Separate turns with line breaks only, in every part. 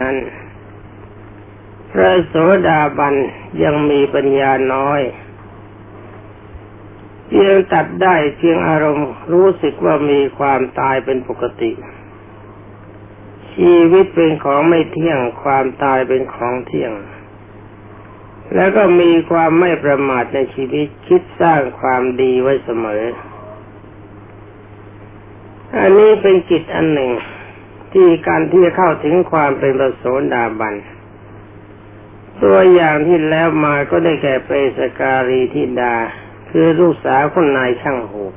นั้นพระโสดาบันยังมีปัญญาน้อยเพียงตัดได้เพียงอารมณ์รู้สึกว่ามีความตายเป็นปกติ ชีวิตเป็นของไม่เที่ยงความตายเป็นของเที่ยง แล้วก็มีความไม่ประมาทในชีวิตคิดสร้างความดีไว้เสมอ อันนี้เป็นกิจอันหนึ่ง ที่การที่เข้าถึงความเป็นประโสดาบัน ตัวอย่างที่แล้วมาก็ได้แก่เปสการีธิดา คือลูกสาวคนนายช่างหูก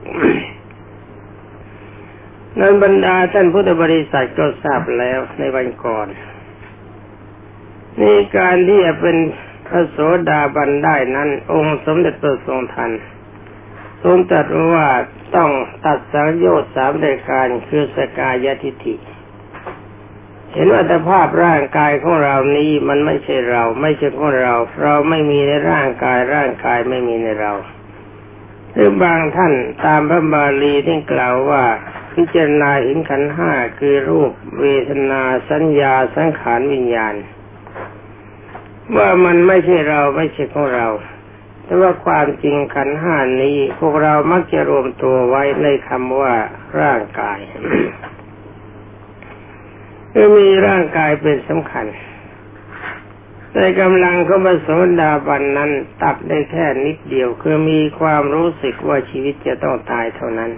นั้นบรรดาท่านพุทธบริษัทก็ทราบแล้วในวันก่อนนี่การที่จะเป็นพระโสดาบันได้นั้น องค์สมเด็จพระทรงทันทรงตรัสว่าต้องตัดสังโยชน์สามรายการคือสกายทิฏฐิ เห็นว่าสภาพร่างกายของเรานี้มันไม่ใช่เรา ไม่ใช่ของเรา เราไม่มีในร่างกายร่างกายไม่มีในเราหรือบางท่านตามพระบาลีที่กล่าวว่าพิจารณาเห็นขันห้าคือรูปเวทนาสัญญาสังขารวิญญาณ ว่ามันไม่ใช่เราไม่ใช่ของเรา แต่ว่าความจริงขันห้านี้ พวกเรามักจะรวมตัวไว้ในคำว่าร่างกาย คือมีร่างกายเป็นสำคัญแต่กำลังเขามาโสดาบันนั้น ตัดได้แค่นิดเดียว คือมีความรู้สึกว่าชีวิตจะต้องตายเท่านั้น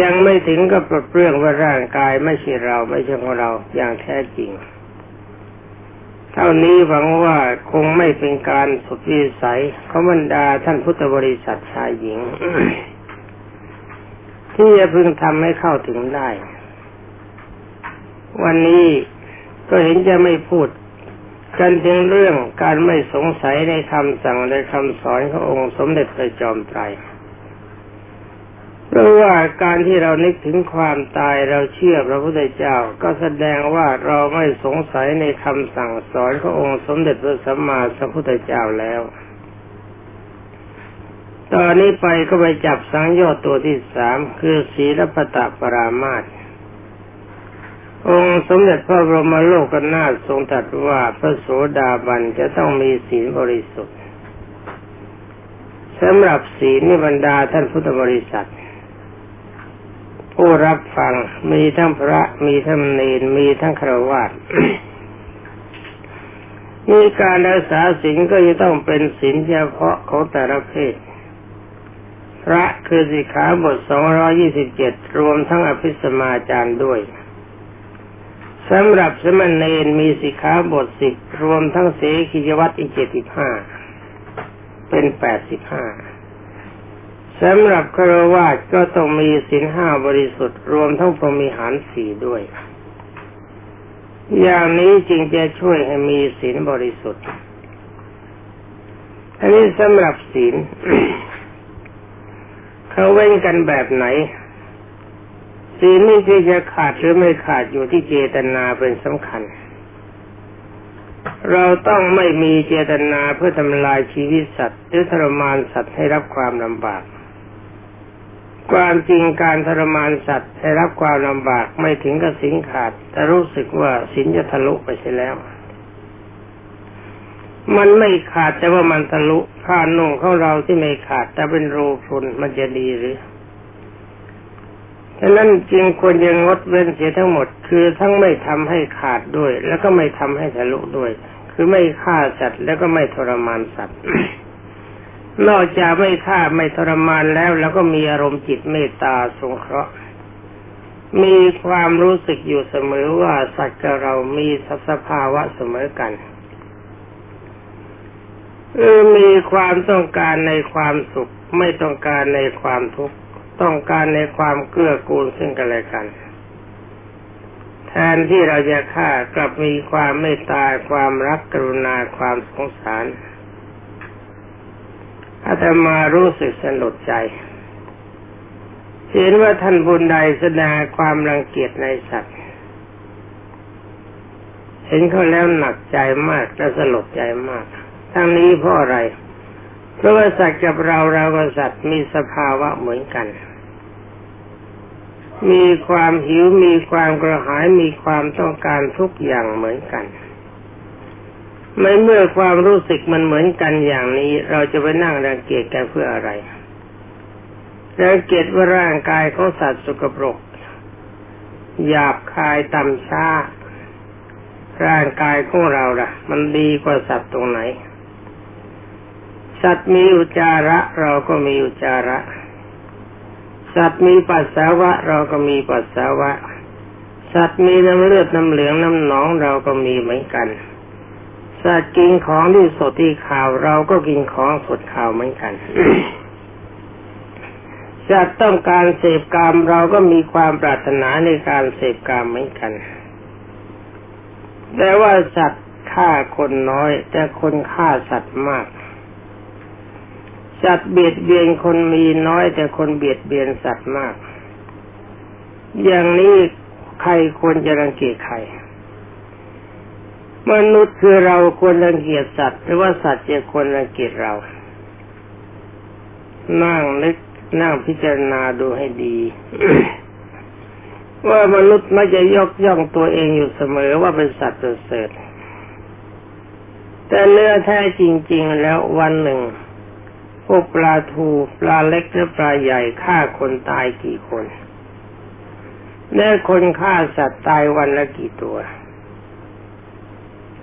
ยังไม่ถึงกับปลดเปลื้องว่าร่างกายไม่ใช่เราไม่ใช่ของเราอย่างแท้จริง เท่านี้หวังว่าคงไม่เป็นการสุดวิสัยเขาบรรดาท่านพุทธบริษัทชายหญิง ที่จะพึงทำให้เข้าถึงได้ วันนี้ก็เห็นจะไม่พูดกันถึงเรื่องการไม่สงสัยในคำสั่งในคำสอนขององค์สมเด็จพระจอมไตรเพราะว่าการที่เรานึกถึงความตายเราเชื่อพระพุทธเจ้า ก็แสดงว่าเราไม่สงสัยในคำสั่งสอนขององค์สมเด็จพระสัมมาสัมพุทธเจ้าแล้ว ตอนนี้ไปก็ไปจับสังโยชน์ตัวที่สามคือศีลปตะปรามาต องค์สมเด็จพระบรมโลกนาถทรงตรัสว่าพระโสดาบันจะต้องมีศีลบริสุทธิ์สำหรับศีลนิบรรดาท่านพุทธบริษัท ผู้รับฟังมีทั้งพระมีทั้งเนรมีทั้งครวญมีการรักษาศีลก็จะต้องเป็นศีลเฉพาะของแต่ละเพศ พระคือสิกขาบทสองร้อยี่สิบเจ็ดรวมทั้งอภิสมาจารย์ด้วย สำหรับสมณเณรมีสิกขาบทสิบรวมทั้งเสขียวัตรอีกเจ็ดสิบห้าเป็นแปดสิบห้าสำหรับครวาสก็ต้องมีสินห้าบริสุทธิ์ รวมทั้งพรหมีหารสี่ด้วย อย่างนี้จึงจะช่วยให้มีศีลบริสุทธิ์ อันนี้สำหรับศีลเขาเว้นกันแบบไหน ศีลนี่ที่จะขาดหรือไม่ขาดอยู่ที่เจตนาเป็นสำคัญ เราต้องไม่มีเจตนาเพื่อทำลายชีวิตสัตว์หรือทรมานสัตว์ให้รับความลำบาก ความจริงการทรมานสัตว์ให้รับความลำบากไม่ถึงกับสินขาด แต่รู้สึกว่าสินจะทะลุไปใช่แล้วมันไม่ขาดแต่ว่ามันทะลุผ้านุ่งของเราที่ไม่ขาดแต่เป็นรูพรุนมันจะดีหรือ ฉะนั้นจึงควรจะงงดเว้นเสียทั้งหมด คือทั้งไม่ทำให้ขาดด้วย แล้วก็ไม่ทำให้ทะลุด้วย คือไม่ฆ่าสัตว์แล้วก็ไม่ทรมานสัตว์นอกจากไม่ฆ่าไม่ทรมานแล้ว แล้วก็มีอารมณ์จิตเมตตาสงเคราะห์ มีความรู้สึกอยู่เสมอว่าสัตว์กับเรามีสภาวะเสมอกันเออมีความต้องการในความสุข ไม่ต้องการในความทุกข์ ต้องการในความเกื้อกูลซึ่งกันและกัน แทนที่เราจะฆ่ากลับมีความเมตตาความรักกรุณาความสงสารอาตมารู้สึกสนุกใจเห็นว่าท่านบุญใดแสดงความรังเกียจในสัตว์ เห็นเขาแล้วหนักใจมากและสลดใจมาก ทั้งนี้เพราะอะไรเพราะว่าสัตว์กับเราเรากับสัตว์มีสภาวะเหมือนกัน มีความหิวมีความกระหายมีความต้องการทุกอย่างเหมือนกันไม่เมื่อความรู้สึกมันเหมือนกันอย่างนี้ เราจะไปนั่งรังเกียจกันเพื่ออะไรรังเกียจว่าร่างกายของสัตว์สกปรกหยาบคายต่ำช้า ร่างกายของเราล่ะ มันดีกว่าสัตว์ตรงไหน สัตว์มีอุจาระเราก็มีอุจาระ สัตว์มีปัสสาวะ เราก็มีปัสสาวะ สัตว์มีน้ำเลือดน้ำเหลืองน้ำหนองเราก็มีเหมือนกัน สัตว์กินของที่สดที่ข่าวเราก็กินของสดข่าวเหมือนกันจะต้องการเสพกามเราก็มีความปรารถนาในการเสพกามเหมือนกัน แต่ว่าสัตว์ฆ่าคนน้อย แต่คนฆ่าสัตว์มาก สัตว์เบียดเบียนคนมีน้อยแต่คนเบียดเบียนสัตว์มาก อย่างนี้ใครควรจะรังเกียจใคร มนุษย์คือเราควรรังเกียจสัตว์หรือว่าสัตว์จะควรรังเกียจเรา นั่งนึกนั่งพิจารณาดูให้ดีว่ามนุษย์ไม่จะยกย่องตัวเองอยู่เสมอว่าเป็นสัตว์เสริฐแต่เนื้อแท้จริง ๆ แล้ววันหนึ่ง พวกปลาทูปลาเล็กหรือปลาใหญ่ฆ่าคนตายกี่คนแน่คนฆ่าสัตว์ตายวันละกี่ตัว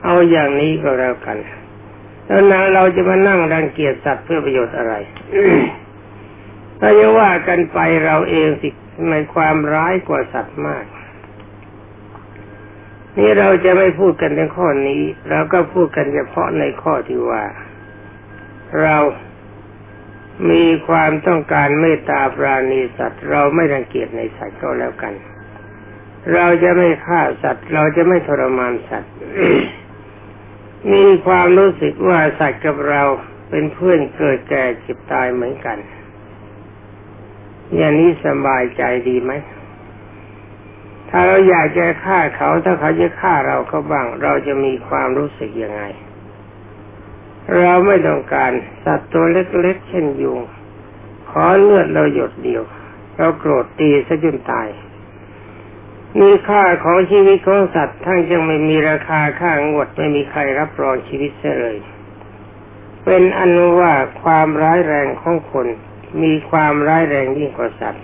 เอาอย่างนี้ก็แล้วกัน แล้วนะเราจะมานั่งรังเกียจสัตว์เพื่อประโยชน์อะไรถ้าจะว่ากันไปเราเองสิในความร้ายกว่าสัตว์มาก นี่เราจะไม่พูดกันในข้อนี้ เราก็พูดกันเฉพาะในข้อที่ว่า เรา มีความต้องการเมตตาปราณีสัตว์ เราไม่รังเกียจในสัตว์ก็แล้วกัน เราจะไม่ฆ่าสัตว์ เราจะไม่ทรมานสัตว์ มีความรู้สึกว่าสัตว์กับเราเป็นเพื่อนเกิดแก่เจ็บตายเหมือนกัน อย่างนี้สบายใจดีไหม ถ้าเราอยากจะฆ่าเขาถ้าเขาจะฆ่าเราเขาบ้าง เราจะมีความรู้สึกยังไง เราไม่ต้องการสัตว์ตัวเล็กๆเช่นยุงขอเลือดเราหยดเดียวเราโกรธตีซะจนตายมีค่าของชีวิตของสัตว์ทั้งยังไม่มีราคาค่างวดไม่มีใครรับรองชีวิตเลย เป็นอนุว่าความร้ายแรงของคน มีความร้ายแรงยิ่งกว่าสัตว์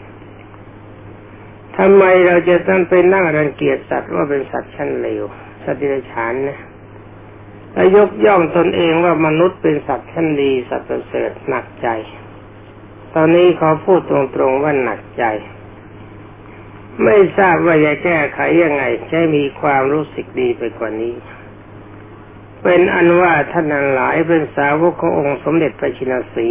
ทำไมเราจะต้องไปนั่งรังเกียจสัตว์ว่าเป็นสัตว์ชั้นเลวสัตว์ดิฉานนะ และยกย่องตนเองว่ามนุษย์เป็นสัตว์ชั้นดีสัตว์ประเสริฐหนักใจ ตอนนี้เขาพูดตรงๆว่าหนักใจ ไม่ทราบว่าจะแก้ไขยังไงจะมีความรู้สึกดีไปกว่านี้ เป็นอันว่าท่านหลายเป็นสาวกขององค์สมเด็จพระชินสี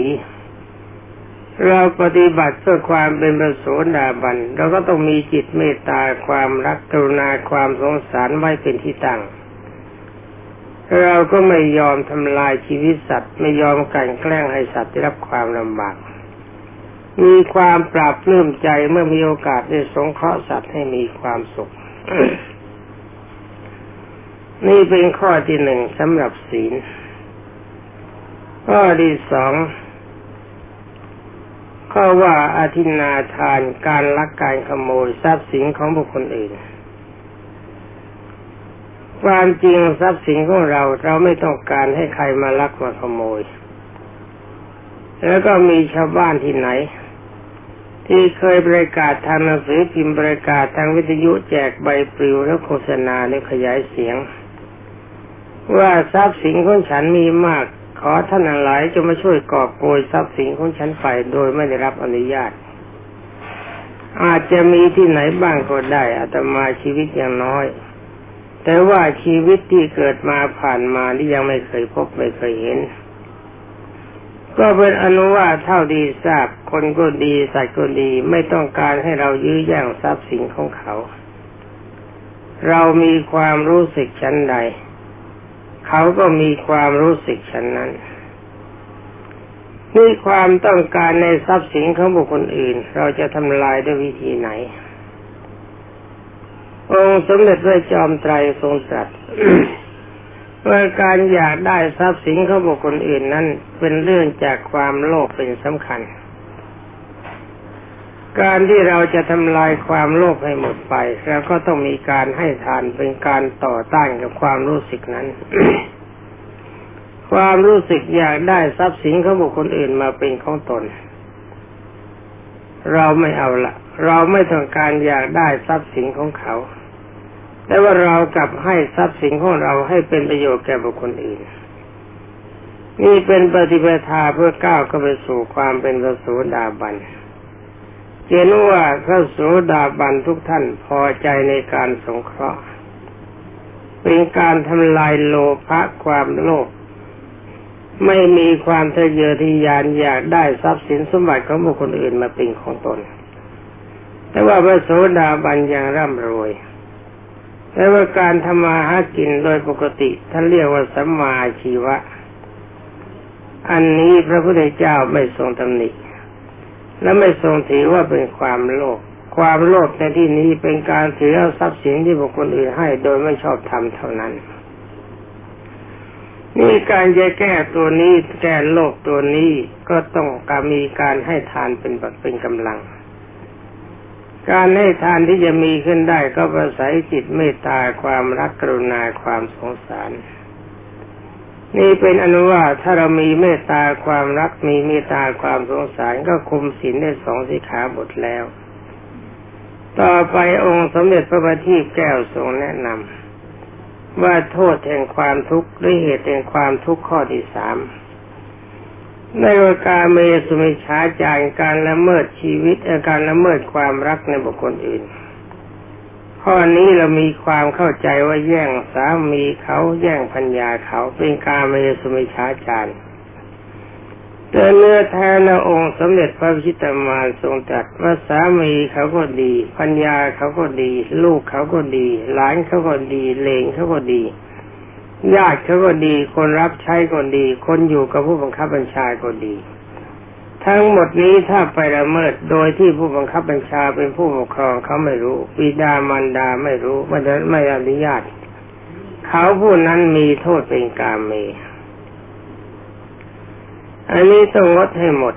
เราปฏิบัติเพื่อความเป็นประโสดาบัน เราก็ต้องมีจิตเมตตาความรักกรุณาความสงสารไว้เป็นที่ตั้ง เราก็ไม่ยอมทำลายชีวิตสัตว์ ไม่ยอมกันแกล้งให้สัตว์ได้รับความลำบาก มีความปราบปลื้มใจเมื่อมีโอกาสได้สงเคราะห์สัตว์ให้มีความสุข นี่เป็นข้อที่หนึ่งสำหรับศีล ข้อที่สองก็ว่าอาทินาทานการลักการขโมยทรัพย์สินของบุคคลอื่น ความจริงทรัพย์สินของเราเราไม่ต้องการให้ใครมาลักมาขโมย แล้วก็มีชาวบ้านที่ไหน ที่เคยบริการทางหนังสือพิมพ์บริการทางวิทยุแจกใบปลิวและโฆษณาในขยายเสียง ว่าทรัพย์สินของฉันมีมาก ขอท่านหลายจะมาช่วยกอบโกยทรัพย์สินของฉันไปโดยไม่ได้รับอนุญาต อาจจะมีที่ไหนบ้างก็ได้อาตมาชีวิตยังน้อย แต่ว่าชีวิตที่เกิดมาผ่านมาที่ยังไม่เคยพบไม่เคยเห็น ก็เป็นอนุว่าเท่าดีทราบคนก็ดีสัตว์ก็ดีไม่ต้องการให้เรายื้อแย่งทรัพย์สินของเขา เรามีความรู้สึกชั้นใด เขาก็มีความรู้สึกฉันนั้นนี่ความต้องการในทรัพย์สินของบุคคลอื่น เราจะทำลายด้วยวิธีไหน องค์สมเด็จพระจอมไตรทรงตรัสว่าการอยากได้ทรัพย์สินของบุคคลอื่นนั้น เป็นเรื่องจากความโลภเป็นสำคัญ การที่เราจะทำลายความโลภให้หมดไปเราก็ต้องมีการให้ทานเป็นการต่อต้านกับความรู้สึกนั้น ความรู้สึกอยากได้ทรัพย์สินของบุคคลอื่นมาเป็นของตน เราไม่เอาละ เราไม่ต้องการอยากได้ทรัพย์สินของเขา แต่ว่าเรากลับให้ทรัพย์สินของเราให้เป็นประโยชน์แก่บุคคลอื่น นี่เป็นปฏิปทาเพื่อก้าวเข้าไปสู่ความเป็นพระโสดาบันเห็นว่าพระโสดาบันทุกท่านพอใจในการสงเคราะห์ เป็นการทำลายโลภะความโลภไม่มีความทะเยอทะยานอยากได้ทรัพย์สินสมบัติของบุคคลอื่นมาเป็นของตน แต่ว่าพระโสดาบันยังร่ำรวย แต่ว่าการทำมาหากินโดยปกติท่านเรียกว่าสัมมาชีวะ อันนี้พระพุทธเจ้าไม่ทรงตำหนิ และไม่ทรงถือว่าเป็นความโลภ ความโลภในที่นี้เป็นการถือเอาทรัพย์สินที่บุคคลอื่นให้โดยไม่ชอบทำเท่านั้นนี่การจะแก้ตัวนี้แก้โลภตัวนี้ก็ต้องการมีการให้ทานเป็นเป็นกำลัง การให้ทานที่จะมีขึ้นได้ก็อาศัยจิตเมตตาความรักกรุณาความสงสาร นี่เป็นอนุว่าถ้าเรามีเมตตาความรักมีเมตตาความสงสารก็คุมศีลได้สองสิขาบทแล้ว ต่อไปองค์สมเด็จพระบัณฑิตแก้วทรงแนะนำว่าโทษแห่งความทุกข์ด้วยเหตุแห่งความทุกข์ข้อที่สาม ในวการเมสุมิชาจารการละเมิดชีวิตอาการละเมิดความรักในบุคคลอื่น ข้อนี้เรามีความเข้าใจว่าแย่งสามีเขาแย่งพัญญาเขาเป็นการเมสมิชาจารแต่เนื้อแท้ละองค์สมเด็จพระพิตามารทรงตรัสว่าสามีเขาก็ดีพัญญาเขาก็ดี ลูกเขาก็ดี หลานเขาก็ดีเลงเขาก็ดี ญาติเขาก็ดี คนรับใช้ก็ดี คนอยู่กับผู้บังคับบัญชาก็ดี ทั้งหมดนี้ถ้าไปละเมิดโดยที่ผู้บังคับบัญชาเป็นผู้ปกครองเขาไม่รู้บิดามารดาไม่รู้ไม่ได้ไม่อนุญาตเขาผู้นั้นมีโทษเป็นกาเมอันนี้ต้องลดให้หมด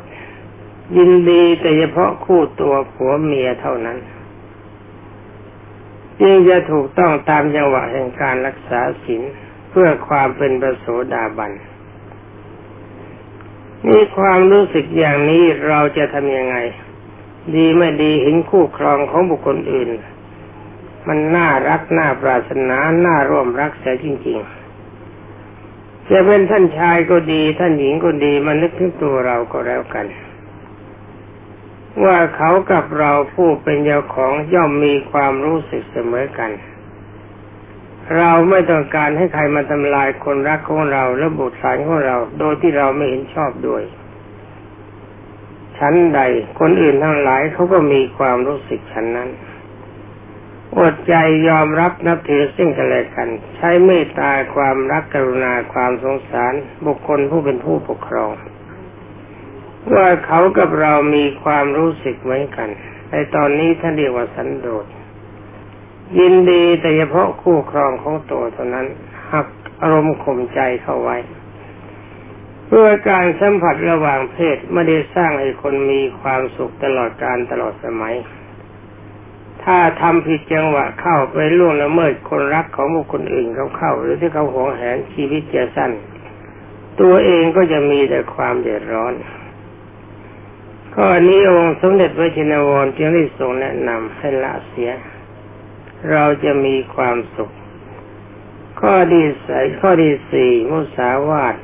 ยินดีแต่เฉพาะคู่ตัวผัวเมียเท่านั้นยิ่งจะถูกต้องตามจังหวะแห่งการรักษาศีล เพื่อความเป็นประโสดาบันมีความรู้สึกอย่างนี้เราจะทำยังไง ดีไม่ดีเห็นคู่ครองของบุคคลอื่น มันน่ารักน่าปรารถนาน่าร่วมรักเสียจริง ๆ จะเป็นท่านชายก็ดี ท่านหญิงก็ดีมันนึกถึงตัวเราก็แล้วกัน ว่าเขากับเราผู้เป็นเจ้าของย่อมมีความรู้สึกเสมอกัน เราไม่ต้องการให้ใครมาทำลายคนรักของเราและบุตรสารของเรา โดยที่เราไม่เห็นชอบด้วย ชั้นใด คนอื่นทั้งหลายเขาก็มีความรู้สึกชั้นนั้นอดใจยอมรับนับถือซึ่งกันและกัน ใช้เมตตาความรักกรุณาความสงสาร บุคคลผู้เป็นผู้ปกครอง ว่าเขากับเรามีความรู้สึกเหมือนกันในตอนนี้ท่านเรียกว่าสันโดษ ยินดีแต่เฉพาะคู่ครองของตัวเท่านั้นหักอารมณ์ข่มใจเข้าไว้ เพื่อการสัมผัสระหว่างเพศไม่ได้สร้างให้คนมีความสุขตลอดการตลอดสมัย ถ้าทำผิดจังหวะเข้าไปล่วงละเมิดคนรักของบุคคลอื่นเขาเข้า หรือที่เขาหวงแหนชีวิตจะสั้น ตัวเองก็จะมีแต่ความเดือดร้อนข้อนี้องค์สมเด็จพระชินวรจึงได้ทรงแนะนำให้ละเสีย เราจะมีความสุข ข้อดีสายข้อดีสี่มุสาวาท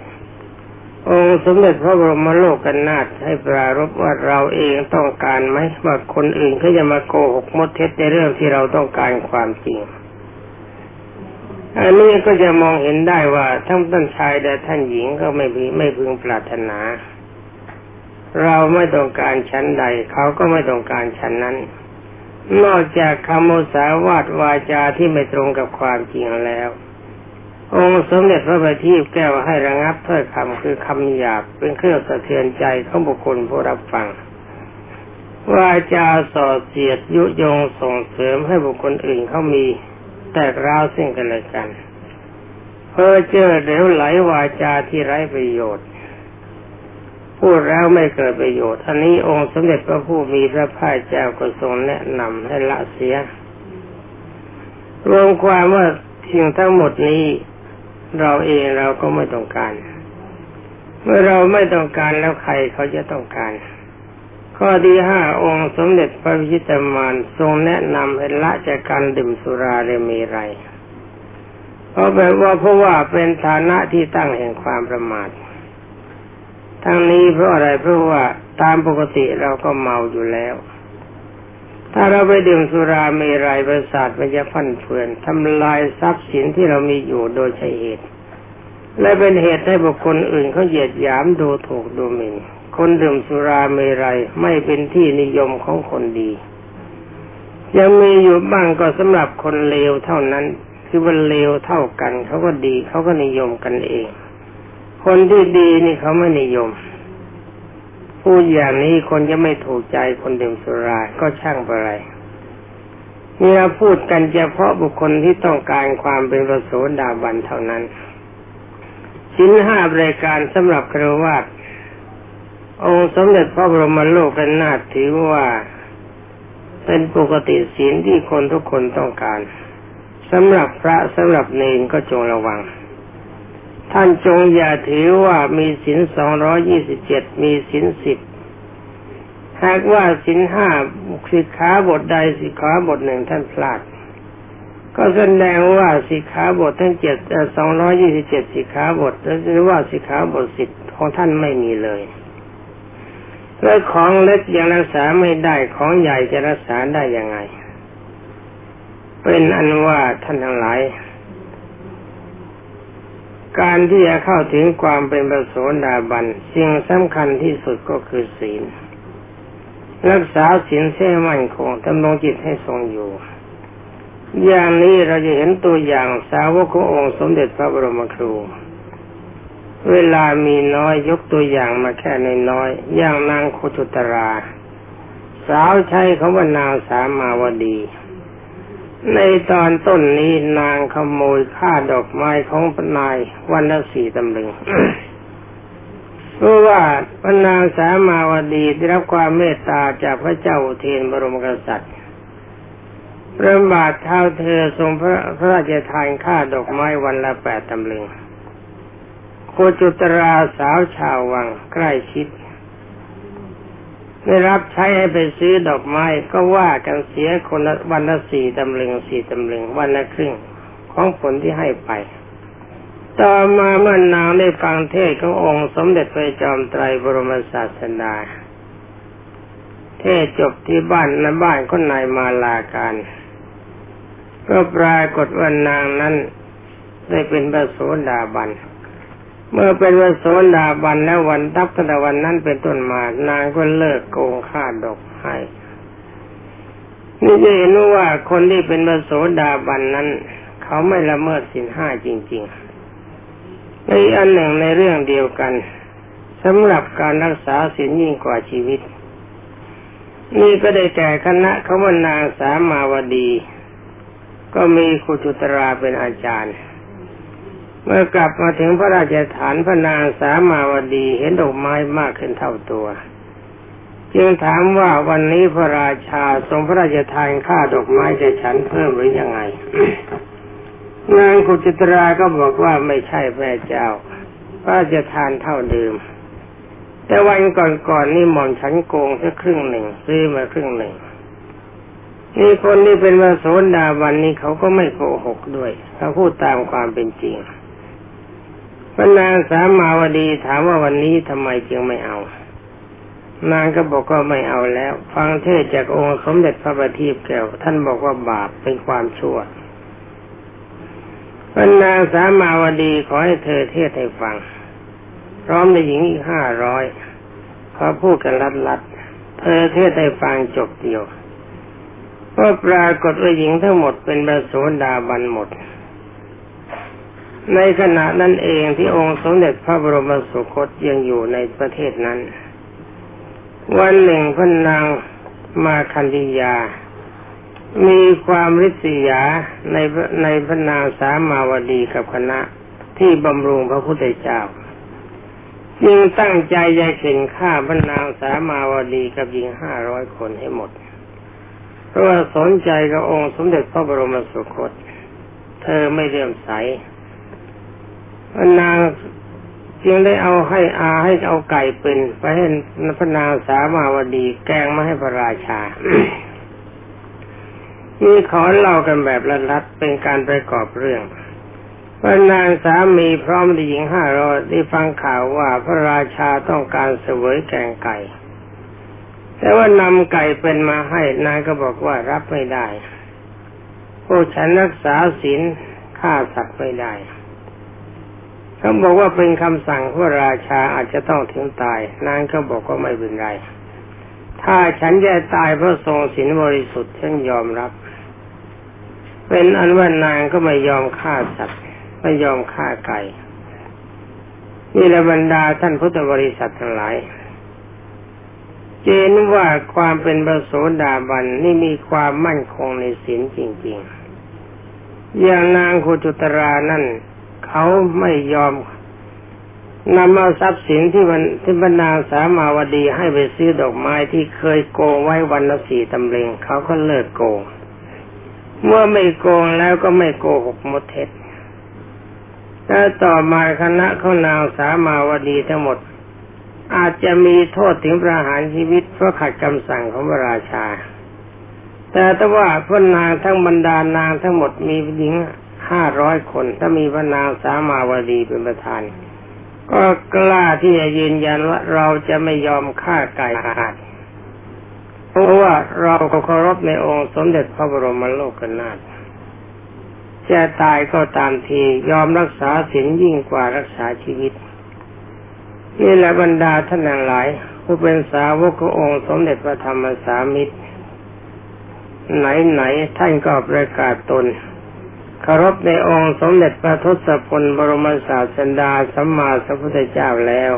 องค์สมเด็จพระบรมโลกกันนาถให้ปรารบว่าเราเองต้องการไหมว่าคนอื่นเขาจะมาโกหกมดเท็จในเรื่องที่เราต้องการความจริง อันนี้ก็จะมองเห็นได้ว่าทั้งท่านชายและท่านหญิงก็ไม่ไม่พึงปรารถนา เราไม่ต้องการชั้นใด เขาก็ไม่ต้องการชั้นนั้น นอกจากคำมุสาวาทวาจาที่ไม่ตรงกับความจริงแล้ว องค์สมเด็จพระบัณฑิตแก้วให้ระงับถ้อยคำคือคำหยาบเป็นเครื่องสะเทือนใจของบุคคลผู้รับฟังวาจาส่อเสียดยุยงส่งเสริมให้บุคคลอื่นเขามีแตกร้าวซึ่งกันและกัน เพ้อเจอเหลวไหลวาจาที่ไร้ประโยชน์ พูดแล้วไม่เกิดประโยชน์อันนี้องค์สมเด็จพระผู้มีพระภาคเจ้าก็ทรงแนะนำให้ละเสีย รวมความว่าสิ่งทั้งหมดนี้ เราเองเราก็ไม่ต้องการ เมื่อเราไม่ต้องการแล้วใครเขาจะต้องการ ข้อที่ห้าองค์สมเด็จพระพิชิตมารทรงแนะนำให้ละจากการดื่มสุราเรมีไรเพราะแบบว่าเพราะว่าเป็นฐานะที่ตั้งแห่งความประมาท ทั้งนี้เพราะอะไรเพราะว่าตามปกติเราก็เมาอยู่แล้ว ถ้าเราไปดื่มสุราเมรัยประสาทมันจะพันเฟือนทำลายทรัพย์สินที่เรามีอยู่โดยใช่เหตุ และเป็นเหตุให้บุคคลอื่นเขาเหยียดหยามดูถูกดูหมิ่นคนดื่มสุราเมรัยไม่เป็นที่นิยมของคนดี ยังมีอยู่บ้างก็สำหรับคนเลวเท่านั้น คือว่าเลวเท่ากันเขาก็ดีเขาก็นิยมกันเอง คนที่ดีนี่เขาไม่นิยม พูดอย่างนี้คนจะไม่ถูกใจคนดื่มสุราก็ช่างไปไรนี่เราพูดกันเฉพาะบุคคลที่ต้องการความเป็นประโสดาบันเท่านั้นสินห้าบริการสำหรับครวาสองค์สมเด็จพระบรมโลกเป็นนาถือว่าเป็นปกติศีลที่คนทุกคนต้องการสำหรับพระสำหรับเนรก็จงระวัง ท่านจงอย่าถือว่ามีสินสองร้อยี่สิบเจ็ดมีสินสิบหากว่าสินห้าสิกขาบทใดสิกขาบทหนึ่งท่านพลาด ก็แสดงว่าสิกขาบททั้งเจ็ดสองร้อยี่สิบเจ็ดสิกขาบทหรือว่าสิกขาบทสิบของท่านไม่มีเลยแล้วของเล็กยังรักษาไม่ได้ของใหญ่จะรักษาได้ยังไง เป็นอันว่าท่านทั้งหลาย การที่จะเข้าถึงความเป็นประโสดาบันสิ่งสำคัญที่สุดก็คือศีล รักษาศีลเส้มั่นคงทำลงจิตให้ทรงอยู่ อย่างนี้เราจะเห็นตัวอย่างสาวกขององค์สมเด็จพระบรมครู เวลามีน้อยยกตัวอย่างมาแค่ในน้อยอย่างนางโคจุตรา สาวใช้คำว่านางสามาวดี ในตอนต้นนี้นางขโมยค่าดอกไม้ของพนายวันละสี่ตำลึงเพราะว่าพนางสามาวดีได้รับความเมตตาจากพระเจ้าเทนบรมกษัตริย์พระบาทเท้าเธอทรงพระพระราชทานค่าดอกไม้วันละแปดตำลึงโคจุตราสาวชาววังใกล้ชิด ได้รับใช้ให้ไปซื้อดอกไม้ก็ว่ากันเสียคนละวันละสี่ตำลึงสี่ตำลึงวันละครึ่งของผลที่ให้ไป ต่อมาเมื่อนางได้ฟังเทศขององค์สมเด็จพระจอมไตรบรมศาสดาเทศจบที่บ้านในบ้านคนนายมาลาการ ก็ปรากฏว่านางนั้นได้เป็นพระโสดาบัน เมื่อเป็นวันโสดาบันแล้ววันทับตะวันนั้นเป็นต้นมานางก็เลิกโกงค่าดอกให้ นี่จะเห็นว่าคนที่เป็นวันโสดาบันนั้น เขาไม่ละเมิดสินห้าจริงๆในอันหนึ่งในเรื่องเดียวกันสำหรับการรักษาสินยิ่งกว่าชีวิต นี่ก็ได้แก่คณะเขาว่านางสามาวดี ก็มีคุจุตราเป็นอาจารย์ เมื่อกลับมาถึงพระราชฐานพระนางสามาวดีเห็นดอกไม้มากขึ้นเท่าตัว จึงถามว่าวันนี้พระราชาทรงพระราชทานค่าดอกไม้จะฉันเพิ่มหรือยังไงนางขุจิตราก็บอกว่าไม่ใช่แม่เจ้าพระราชทานเท่าเดิม แต่วันก่อนๆนนี่หม่อมฉันโกงแค่ครึ่งหนึ่งซื้อมาครึ่งหนึ่งนี่คนที่เป็นวาโสดาวันนี้เขาก็ไม่โกหกด้วยเขาพูดตามความเป็นจริง พระนางสามาวดีถามว่าวันนี้ทำไมจึงไม่เอา นางก็บอกก็ไม่เอาแล้ว ฟังเทศจากองค์สมเด็จพระบัณฑิตแก้วท่านบอกว่าบาปเป็นความชั่วพระนางสามาวดีขอให้เธอเทศให้ฟัง พร้อมในหญิงอีกห้าร้อยเขาพูดกันลัดๆเธอเทศให้ฟังจบเดียวก็ปรากฏว่าหญิงทั้งหมดเป็นบรโสดาบันหมด ในขณะนั้นเองที่องค์สมเด็จพระบรมสุคตยังอยู่ในประเทศนั้น วันหนึ่งพระนางมาคันธิยา มีความริษยาในในพระนางสามาวดีกับคณะที่บำรุงพระพุทธเจ้ายิงตั้งใจจะเข็นฆ่าบรรนางสามาวดีกับหญิงห้าร้อยคนให้หมด เพราะว่าสนใจกับองค์สมเด็จพระบรมสุคต เธอไม่เลื่อมใส นางจึงได้เอาให้อาให้เอาไก่เป็นไปให้พระนางสามาวดีแกงมาให้พระราชามีขอเล่ากันแบบลัดๆเป็นการประกอบเรื่องพระนางสามีพร้อมด้วยหญิงห้าร้อยได้ฟังข่าวว่าพระราชาต้องการเสวยแกงไก่ แต่ว่านำไก่เป็นมาให้นางก็บอกว่ารับไม่ได้พวกฉันรักษาศีลฆ่าสัตว์ไม่ได้ เขาบอกว่าเป็นคำสั่งพระราชาอาจจะต้องถึงตาย นางก็บอกว่าไม่เป็นไร ถ้าฉันจะตายเพราะทรงศีลบริสุทธิ์ฉันยอมรับ เป็นอันว่านางก็ไม่ยอมฆ่าสัตว์ไม่ยอมฆ่าไก่นี่แหละบรรดาท่านพุทธบริษัททั้งหลาย เจนว่าความเป็นพระโสดาบันนี่มีความมั่นคงในศีลจริง ๆ อย่างนางโคจุตรานั่น เขาไม่ยอมนำเอาทรัพย์สินที่มันที่บรรดาสามาวดีให้ไปซื้อดอกไม้ที่เคยโกงไว้วันละสี่ตำเลงเขาก็เลิกโกง เมื่อไม่โกงแล้วก็ไม่โกหกมดเท็จถ้าต่อมาคณะเขานางสามาวดีทั้งหมด อาจจะมีโทษถึงประหารชีวิตเพราะขัดคำสั่งของพระราชา แต่ถ้าว่าพระนางทั้งบรรดานางทั้งหมดมีหญิง ห้าร้อยคนถ้ามีพระนางสามาวดีเป็นประธาน ก็กล้าที่จะยืนยันว่าเราจะไม่ยอมฆ่าไก่ขาดเพราะว่าเราเคารพในองค์สมเด็จพระบรมโลกนาถจะตายก็ตามทียอมรักษาศีลยิ่งกว่ารักษาชีวิต นี่แหละบรรดาท่านหลาย ผู้เป็นสาวกขององค์สมเด็จพระธรรมสามิตร ไหนไหนท่านก็ประกาศตน คารพในองค์สมเด็จพระทศพลบรมศาสดาสัมมาสัมพุทธเจ้าแล้ว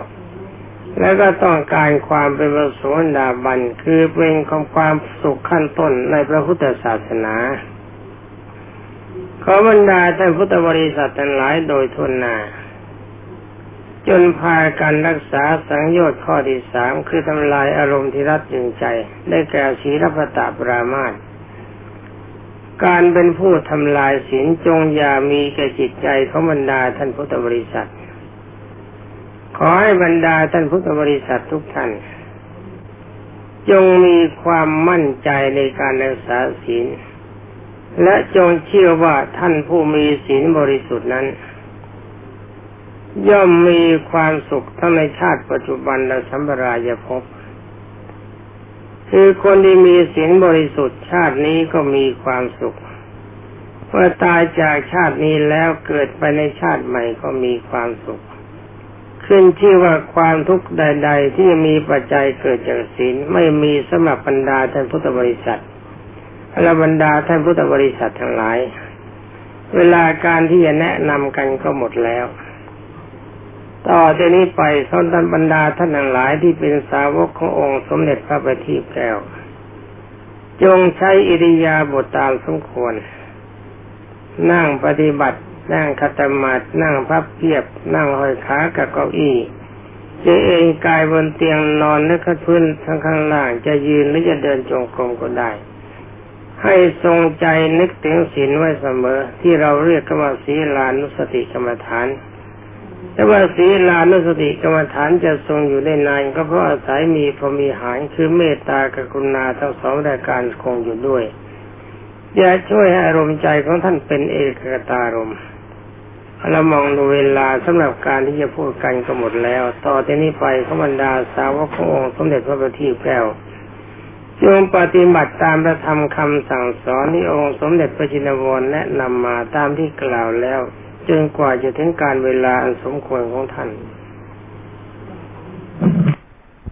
แล้วก็ต้องการความเป็นพระโสดาบันคือเป็นของความสุขขั้นต้นในพระพุทธศาสนาขอบรรดาท่านพุทธบริษัททั้งหลายโดยทุนนาจนพากันรักษาสังโยชน์ข้อที่สามคือทำลายอารมณ์ที่รัดยึงใจ ได้แก่ศีลปตาปรามาต การเป็นผู้ทำลายศีลจงอย่ามีแก่จิตใจของบรรดาท่านพุทธบริษัท ขอให้บรรดาท่านพุทธบริษัททุกท่าน จงมีความมั่นใจในการรักษาศีล และจงเชื่อว่าท่านผู้มีศีลบริสุทธิ์นั้น ย่อมมีความสุขทั้งในชาติปัจจุบันและสัมปรายภพ คือคนที่มีศีลบริสุทธิ์ชาตินี้ก็มีความสุขเมื่อตายจากชาตินี้แล้วเกิดไปในชาติใหม่ก็มีความสุข ขึ้นที่ว่าความทุกข์ใด ๆ ที่มีปัจจัยเกิดจากศีลไม่มีสมบบรรดาท่านพุทธบริษัทและบรรดาท่านพุทธบริษัททั้งหลาย เวลาการที่จะแนะนำกันก็หมดแล้ว ต่อจากนี้ไปท่านบรรดาท่านทั้งหลายที่เป็นสาวกขององค์สมเด็จพระบัณฑิตแก้ว จงใช้อิริยาบถตามสมควร นั่งปฏิบัติ นั่งคัตมาดนั่งพับเพียบ นั่งห้อยขากับเก้าอี้จะเองกายบนเตียงนอนและขัดพื้นทั้งข้างล่างจะยืนหรือจะเดินจงกรมก็ได้ ให้ทรงใจนึกถึงศีลไว้เสมอ ที่เราเรียกกันว่าศีลานุสติกรรมฐาน แต่ว่าศีลานุสติกรรมฐานจะทรงอยู่ได้นานก็เพราะอาศัยมีพรมีหารคือเมตตากรุณาทั้งสองรายการคงอยู่ด้วยจะช่วยให้อารมณ์ใจของท่านเป็นเอกตารมเรามองดูเวลาสำหรับการที่จะพูดกันก็หมดแล้ว ต่อจากนี้ไปขบรรดาสาวกขององค์สมเด็จพระบัณฑิตแก้วจงปฏิบัติตามพระธรรมคำสั่งสอนที่องค์สมเด็จพระจินวรแนะนำมาตามที่กล่าวแล้ว จนกว่าจะถึงการเวลาอันสมควรของท่าน